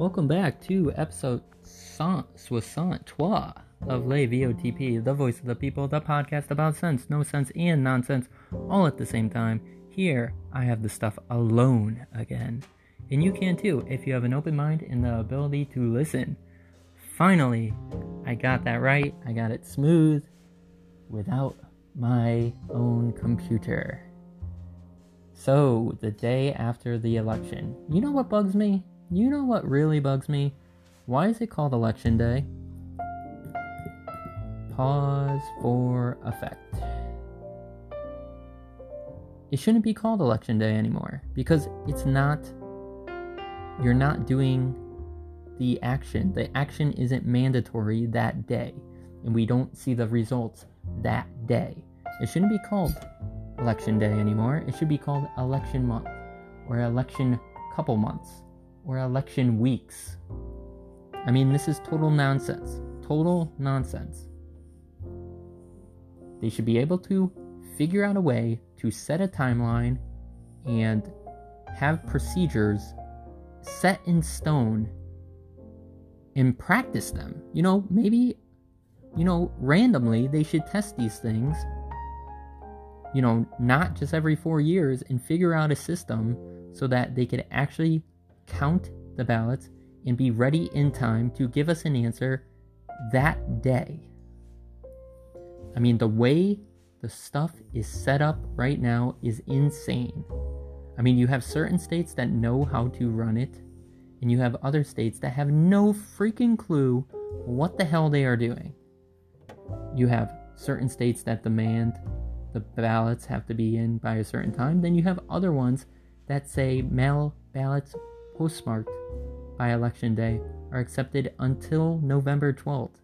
Welcome back to episode 63 of Les VOTP, the voice of the people, the podcast about sense, no sense, and nonsense, all at the same time. Here, I have the stuff alone again. And you can too if you have an open mind and the ability to listen. Finally, I got that right. I got it smooth without my own computer. So, the day after the election, you know what bugs me? You know what really bugs me? Why is it called Election Day? Pause for effect. It shouldn't be called Election Day anymore because it's not, you're not doing the action. The action isn't mandatory that day, and we don't see the results that day. It shouldn't be called Election Day anymore. It should be called Election Month or Election Couple Months or election weeks. I mean, this is total nonsense. Total nonsense. They should be able to figure out a way to set a timeline and have procedures set in stone and practice them. You know, maybe, you know, randomly they should test these things, you know, not just every four years and figure out a system so that they could actually count the ballots, and be ready in time to give us an answer that day. I mean, the way the stuff is set up right now is insane. I mean, you have certain states that know how to run it, and you have other states that have no freaking clue what the hell they are doing. You have certain states that demand the ballots have to be in by a certain time, then you have other ones that say mail ballots postmarked by Election Day are accepted until November 12th.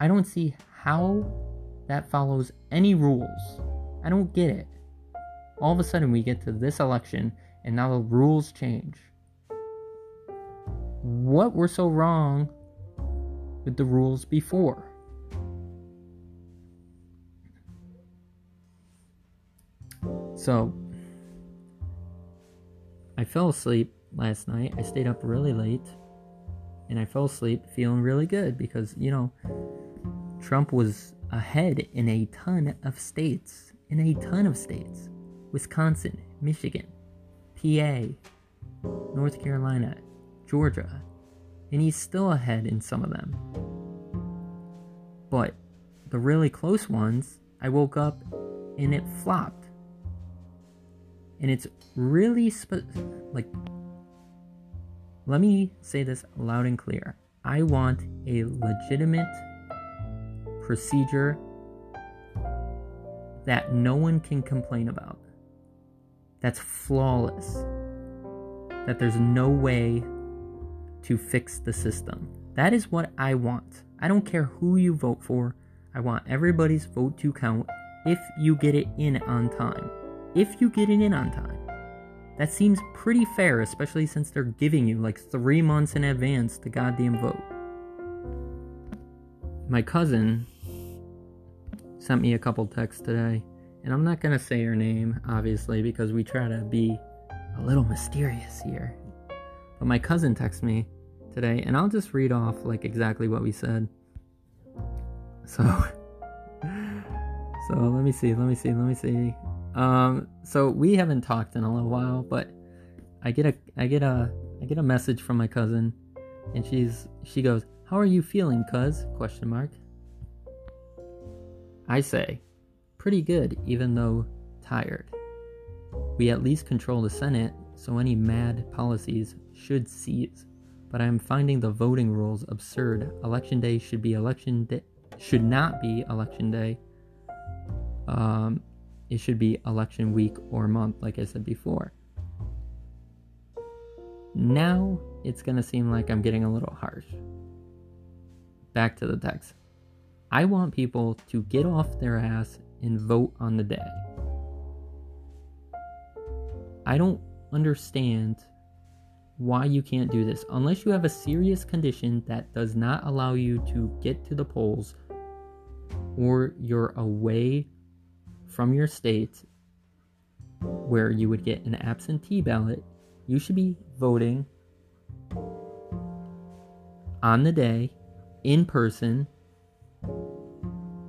I don't see how that follows any rules. I don't get it. All of a sudden, we get to this election, and now the rules change. What were so wrong with the rules before? So, I fell asleep last night. I stayed up really late and I fell asleep feeling really good because, you know, Trump was ahead in a ton of states. In a ton of states Wisconsin, Michigan, PA, North Carolina, Georgia. And he's still ahead in some of them. But the really close ones, I woke up and it flopped and it's really spe- like let me say this loud and clear. I want a legitimate procedure that no one can complain about that's flawless that there's no way to fix the system. That is what i want. I don't care who you vote for. I want everybody's vote to count if you get it in on time if you get it in on time. That seems pretty fair, especially since they're giving you like three months in advance the goddamn vote. My cousin sent me a couple texts today, and I'm not gonna say her name, obviously, because we try to be a little mysterious here. But my cousin texted me today, and I'll just read off like exactly what we said. So, so let me see, let me see, let me see. Um, so we haven't talked in a little while, but I get a I get a I get a message from my cousin, and she's she goes, "How are you feeling, cuz?" Question mark. I say, pretty good, even though tired. We at least control the Senate, so any mad policies should cease. But I am finding the voting rules absurd. Election day should be election day should not be election day. Um, it should be election week or month, like I said before. Now it's going to seem like I'm getting a little harsh. Back to the text. I want people to get off their ass and vote on the day. I don't understand why you can't do this unless you have a serious condition that does not allow you to get to the polls or you're away from your state where you would get an absentee ballot, you should be voting on the day in person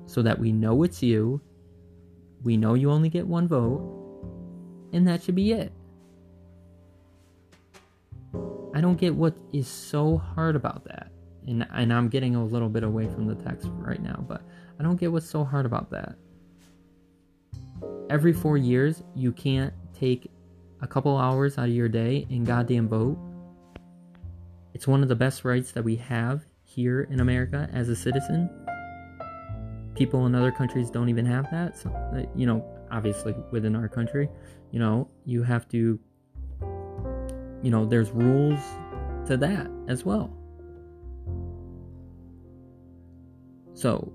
so that we know it's you. We know you only get one vote. And that should be it. I don't get what is so hard about that. And, and I'm getting a little bit away from the text right now, but I don't get what's so hard about that. Every four years, you can't take a couple hours out of your day and goddamn vote. It's one of the best rights that we have here in America as a citizen. People in other countries don't even have that. So, you know, obviously within our country, you know, you have to, you know, there's rules to that as well. So,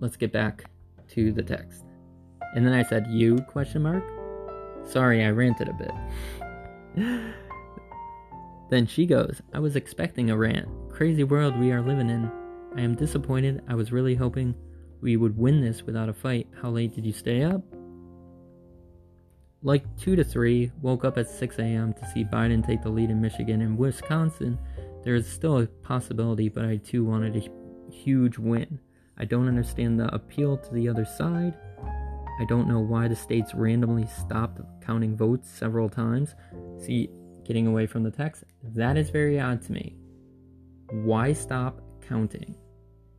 let's get back to the text. And then I said, "You?" question mark. Sorry, I ranted a bit. then she goes, "I was expecting a rant. Crazy world we are living in. I am disappointed. I was really hoping we would win this without a fight. How late did you stay up?" Like 2 to 3, woke up at 6 a.m. to see Biden take the lead in Michigan and Wisconsin. There is still a possibility, but I too wanted a huge win. I don't understand the appeal to the other side. I don't know why the states randomly stopped counting votes several times. See, getting away from the text, that is very odd to me. Why stop counting?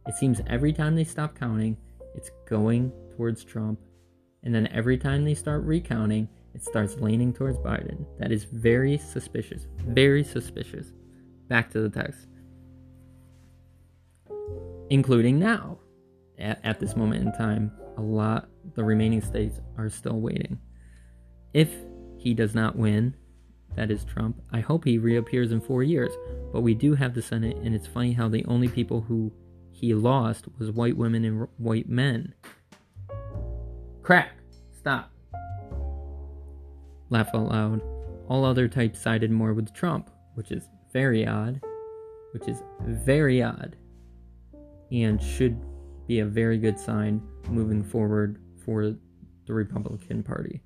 It seems every time they stop counting, it's going towards Trump. And then every time they start recounting, it starts leaning towards Biden. That is very suspicious. Very suspicious. Back to the text. Including now at, at this moment in time, a lot, the remaining states are still waiting. If he does not win, that is Trump, I hope he reappears in four years. But we do have the Senate, and it's funny how the only people who he lost was white women and white men. Crack! Stop. Laugh out loud. All other types sided more with Trump, which is very odd. Which is very odd. And should be a very good sign moving forward for the Republican Party.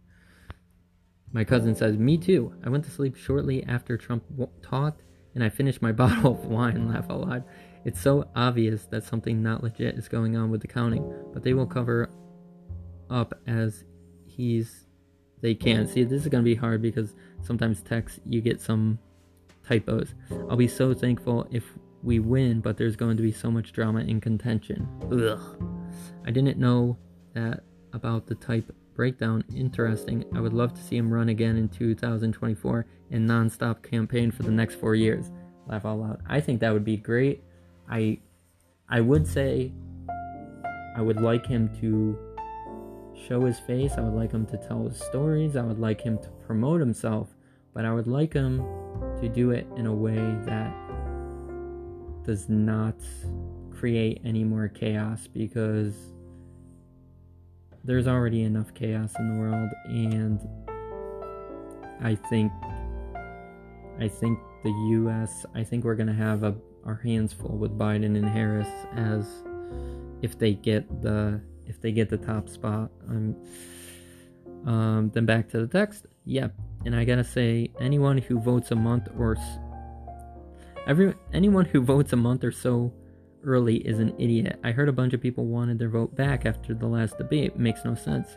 My cousin says, Me too. I went to sleep shortly after Trump w- talked and I finished my bottle of wine. Laugh out loud. It's so obvious that something not legit is going on with the counting, but they will cover up as he's they can. See, this is going to be hard because sometimes text you get some typos. I'll be so thankful if we win, but there's going to be so much drama and contention. Ugh. I didn't know that about the type breakdown. Interesting. I would love to see him run again in 2024 and non-stop campaign for the next four years. Laugh out loud. I think that would be great. I I would say I would like him to show his face. I would like him to tell his stories. I would like him to promote himself, but I would like him to do it in a way that does not create any more chaos because there's already enough chaos in the world and I think I think the US I think we're to have a, our hands full with Biden and Harris as if they get the if they get the top spot. Um, um then back to the text. Yep. And I got to say anyone who votes a month or Every anyone who votes a month or so early is an idiot. I heard a bunch of people wanted their vote back after the last debate. Makes no sense.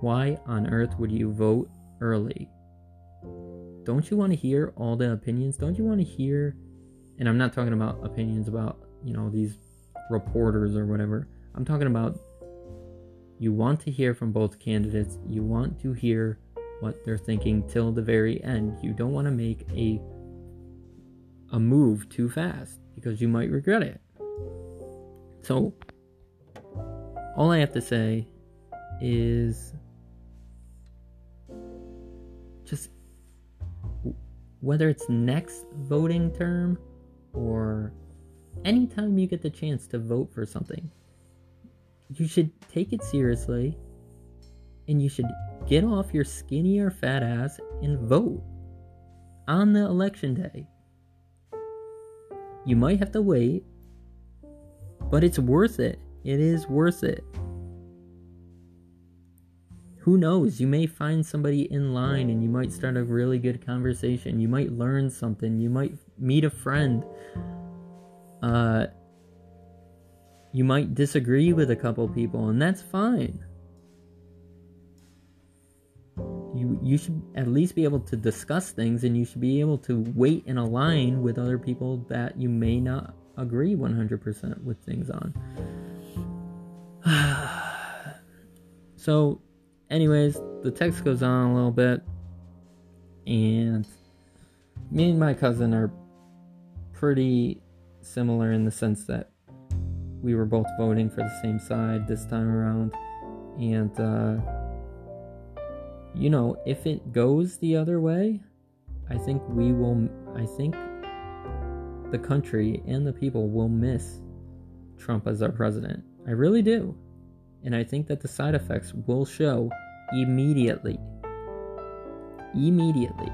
Why on earth would you vote early? Don't you want to hear all the opinions? Don't you want to hear and I'm not talking about opinions about, you know, these reporters or whatever. I'm talking about you want to hear from both candidates. You want to hear what they're thinking till the very end. You don't want to make a a move too fast because you might regret it. So, all I have to say is just whether it's next voting term or anytime you get the chance to vote for something, you should take it seriously and you should get off your skinny or fat ass and vote on the election day. You might have to wait, but it's worth it. It is worth it. who knows? You may find somebody in line and you might start a really good conversation. You might learn something. You might meet a friend. Uh, you might disagree with a couple people, and that's fine. You, you should at least be able to discuss things and you should be able to wait and align with other people that you may not agree 100% with things on. so, anyways, the text goes on a little bit, and me and my cousin are pretty similar in the sense that we were both voting for the same side this time around, and uh, you know, if it goes the other way, I think we will. I think the country and the people will miss Trump as our president. I really do. And I think that the side effects will show immediately. Immediately.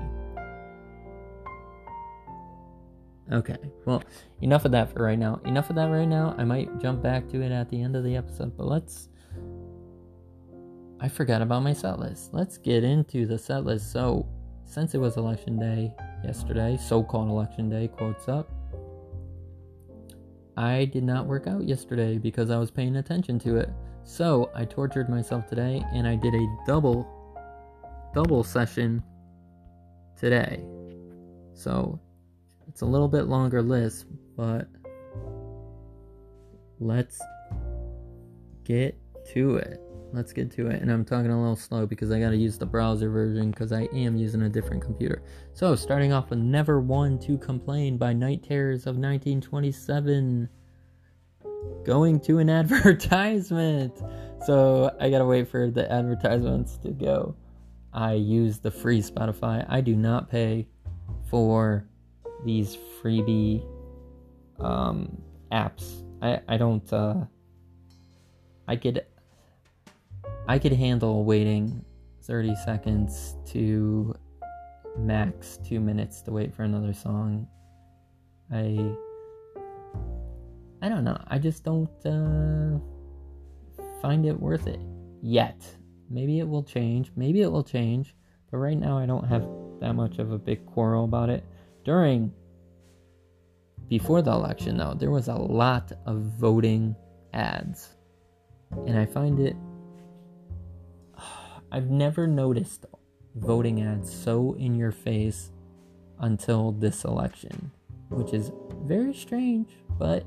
Okay, well, enough of that for right now. Enough of that right now. I might jump back to it at the end of the episode, but let's. I forgot about my set list. Let's get into the set list. So, since it was election day yesterday, so called election day, quotes up, I did not work out yesterday because I was paying attention to it. So I tortured myself today and I did a double double session today. So it's a little bit longer list, but let's get to it. Let's get to it. And I'm talking a little slow because I got to use the browser version because I am using a different computer. So, starting off with Never One to Complain by Night Terrors of 1927. Going to an advertisement. So, I got to wait for the advertisements to go. I use the free Spotify. I do not pay for these freebie um, apps. I, I don't. Uh, I could I could handle waiting 30 seconds to max 2 minutes to wait for another song. I I don't know. I just don't uh, find it worth it yet. Maybe it will change. Maybe it will change. But right now I don't have that much of a big quarrel about it. During before the election though, there was a lot of voting ads. And I find it I've never noticed voting ads so in your face until this election, which is very strange, but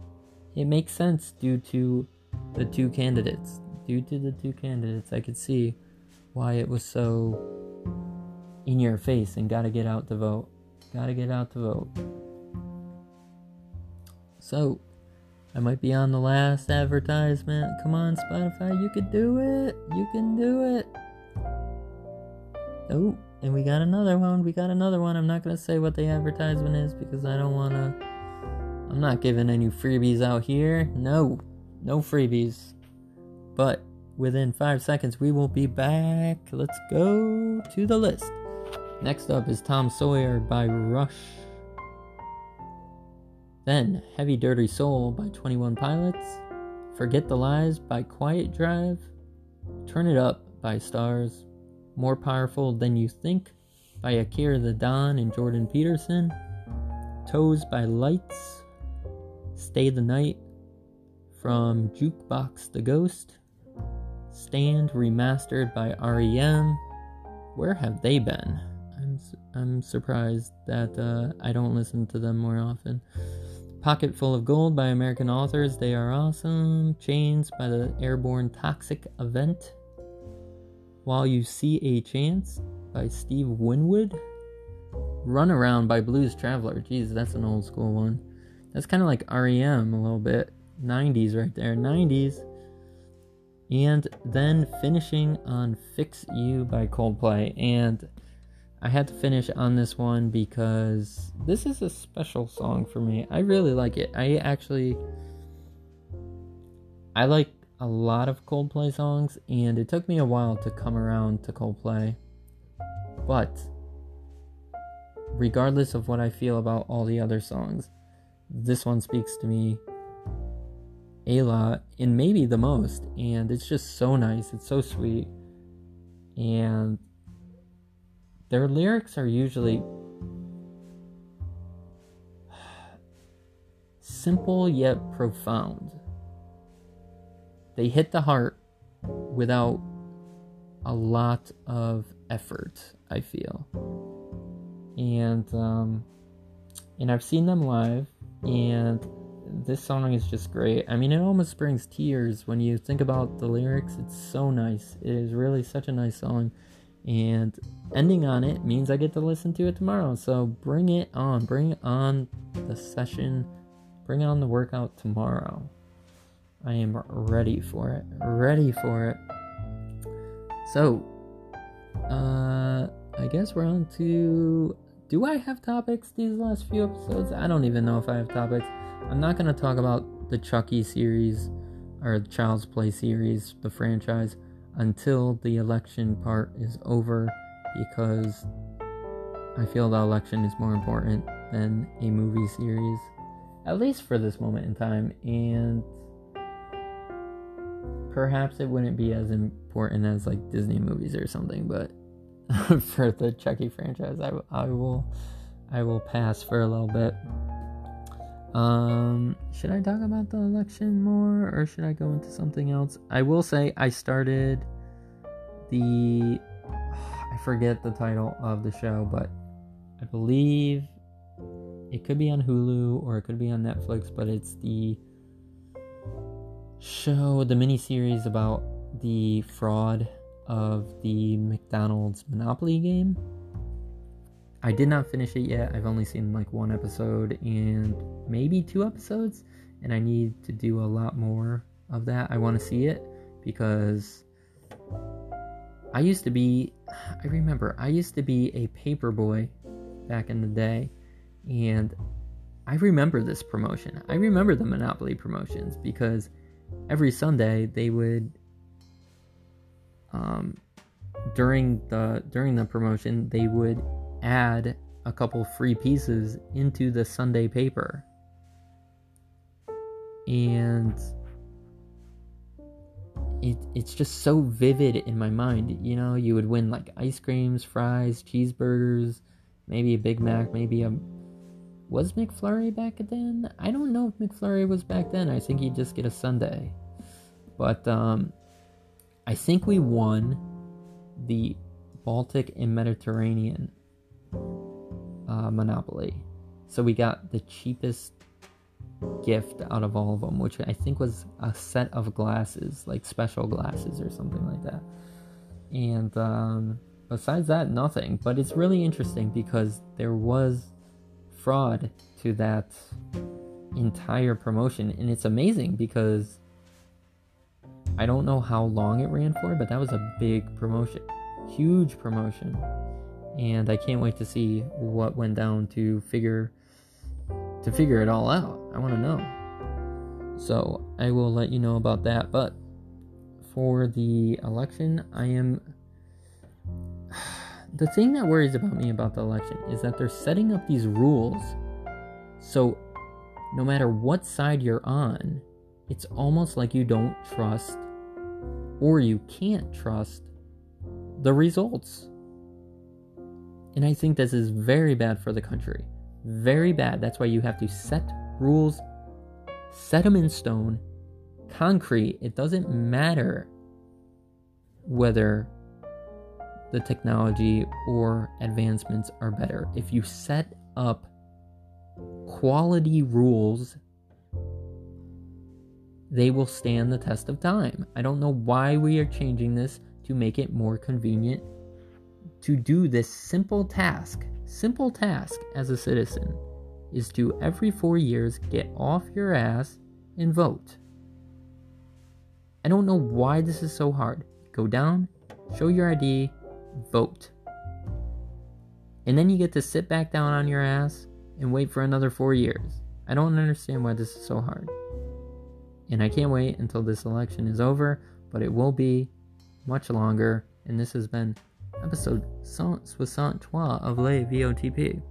it makes sense due to the two candidates. Due to the two candidates, I could see why it was so in your face and gotta get out to vote. Gotta get out to vote. So, I might be on the last advertisement. Come on, Spotify, you could do it. You can do it. Oh, and we got another one. We got another one. I'm not going to say what the advertisement is because I don't want to. I'm not giving any freebies out here. No, no freebies. But within five seconds, we will be back. Let's go to the list. Next up is Tom Sawyer by Rush. Then Heavy Dirty Soul by 21 Pilots. Forget the Lies by Quiet Drive. Turn It Up by Stars more Powerful Than You Think by Akira the Don and Jordan Peterson. Toes by Lights. Stay the Night from Jukebox the Ghost. Stand remastered by REM. Where have they been? I'm, I'm surprised that uh, I don't listen to them more often. Pocket Full of Gold by American authors. They are awesome. Chains by the Airborne Toxic Event. While You See a Chance by Steve Winwood. Run Around by Blues Traveler. Jeez, that's an old school one. That's kind of like REM a little bit. 90s right there. 90s. And then finishing on Fix You by Coldplay. And I had to finish on this one because this is a special song for me. I really like it. I actually. I like a lot of Coldplay songs, and it took me a while to come around to Coldplay. But, regardless of what I feel about all the other songs, this one speaks to me a lot, and maybe the most, and it's just so nice. It's so sweet. and their lyrics are usually simple yet profound. They hit the heart without a lot of effort, I feel. And um, and I've seen them live and this song is just great. I mean, it almost brings tears when you think about the lyrics. It's so nice. It is really such a nice song. And ending on it means I get to listen to it tomorrow. So bring it on. Bring on the session. Bring on the workout tomorrow. I am ready for it. Ready for it. So, uh, I guess we're on to. Do I have topics these last few episodes? I don't even know if I have topics. I'm not going to talk about the Chucky series or the Child's Play series, the franchise, until the election part is over because I feel the election is more important than a movie series, at least for this moment in time. And perhaps it wouldn't be as important as like Disney movies or something, but for the Chucky franchise, I, I will I will pass for a little bit. Um, should I talk about the election more or should I go into something else? I will say I started the I forget the title of the show, but I believe it could be on Hulu or it could be on Netflix, but it's the show, the mini series about the fraud of the McDonald's Monopoly game. I did not finish it yet. I've only seen like one episode and maybe two episodes, and I need to do a lot more of that. I want to see it because I used to be, I remember, I used to be a paper boy back in the day, and I remember this promotion. I remember the Monopoly promotions because every Sunday they would um, during the during the promotion they would add a couple free pieces into the Sunday paper. And it, it's just so vivid in my mind. You know, you would win like ice creams, fries, cheeseburgers, maybe a Big Mac, maybe a. Was McFlurry back then? I don't know if McFlurry was back then. I think he'd just get a sundae. But um, I think we won the Baltic and Mediterranean uh, Monopoly. So we got the cheapest gift out of all of them, which I think was a set of glasses, like special glasses or something like that. And um, besides that, nothing. But it's really interesting because there was fraud to that entire promotion, and it's amazing because I don't know how long it ran for, but that was a big promotion, huge promotion and I can't wait to see what went down to figure to figure it all out. I want to know. So I will let you know about that. But for the election, I am. The thing that worries about me about the election is that they're setting up these rules so no matter what side you're on, it's almost like you don't trust or you can't trust the results. And I think this is very bad for the country. Very bad. That's why you have to set rules, set them in stone, concrete. It doesn't matter whether the technology or advancements are better. If you set up quality rules, they will stand the test of time. I don't know why we are changing this to make it more convenient to do this simple task, simple task as a citizen, is to every four years get off your ass and vote. I don't know why this is so hard. Go down, show your ID, vote. And then you get to sit back down on your ass and wait for another four years. I don't understand why this is so hard. And I can't wait until this election is over, but it will be much longer. And this has been episode 163 of Les VOTP.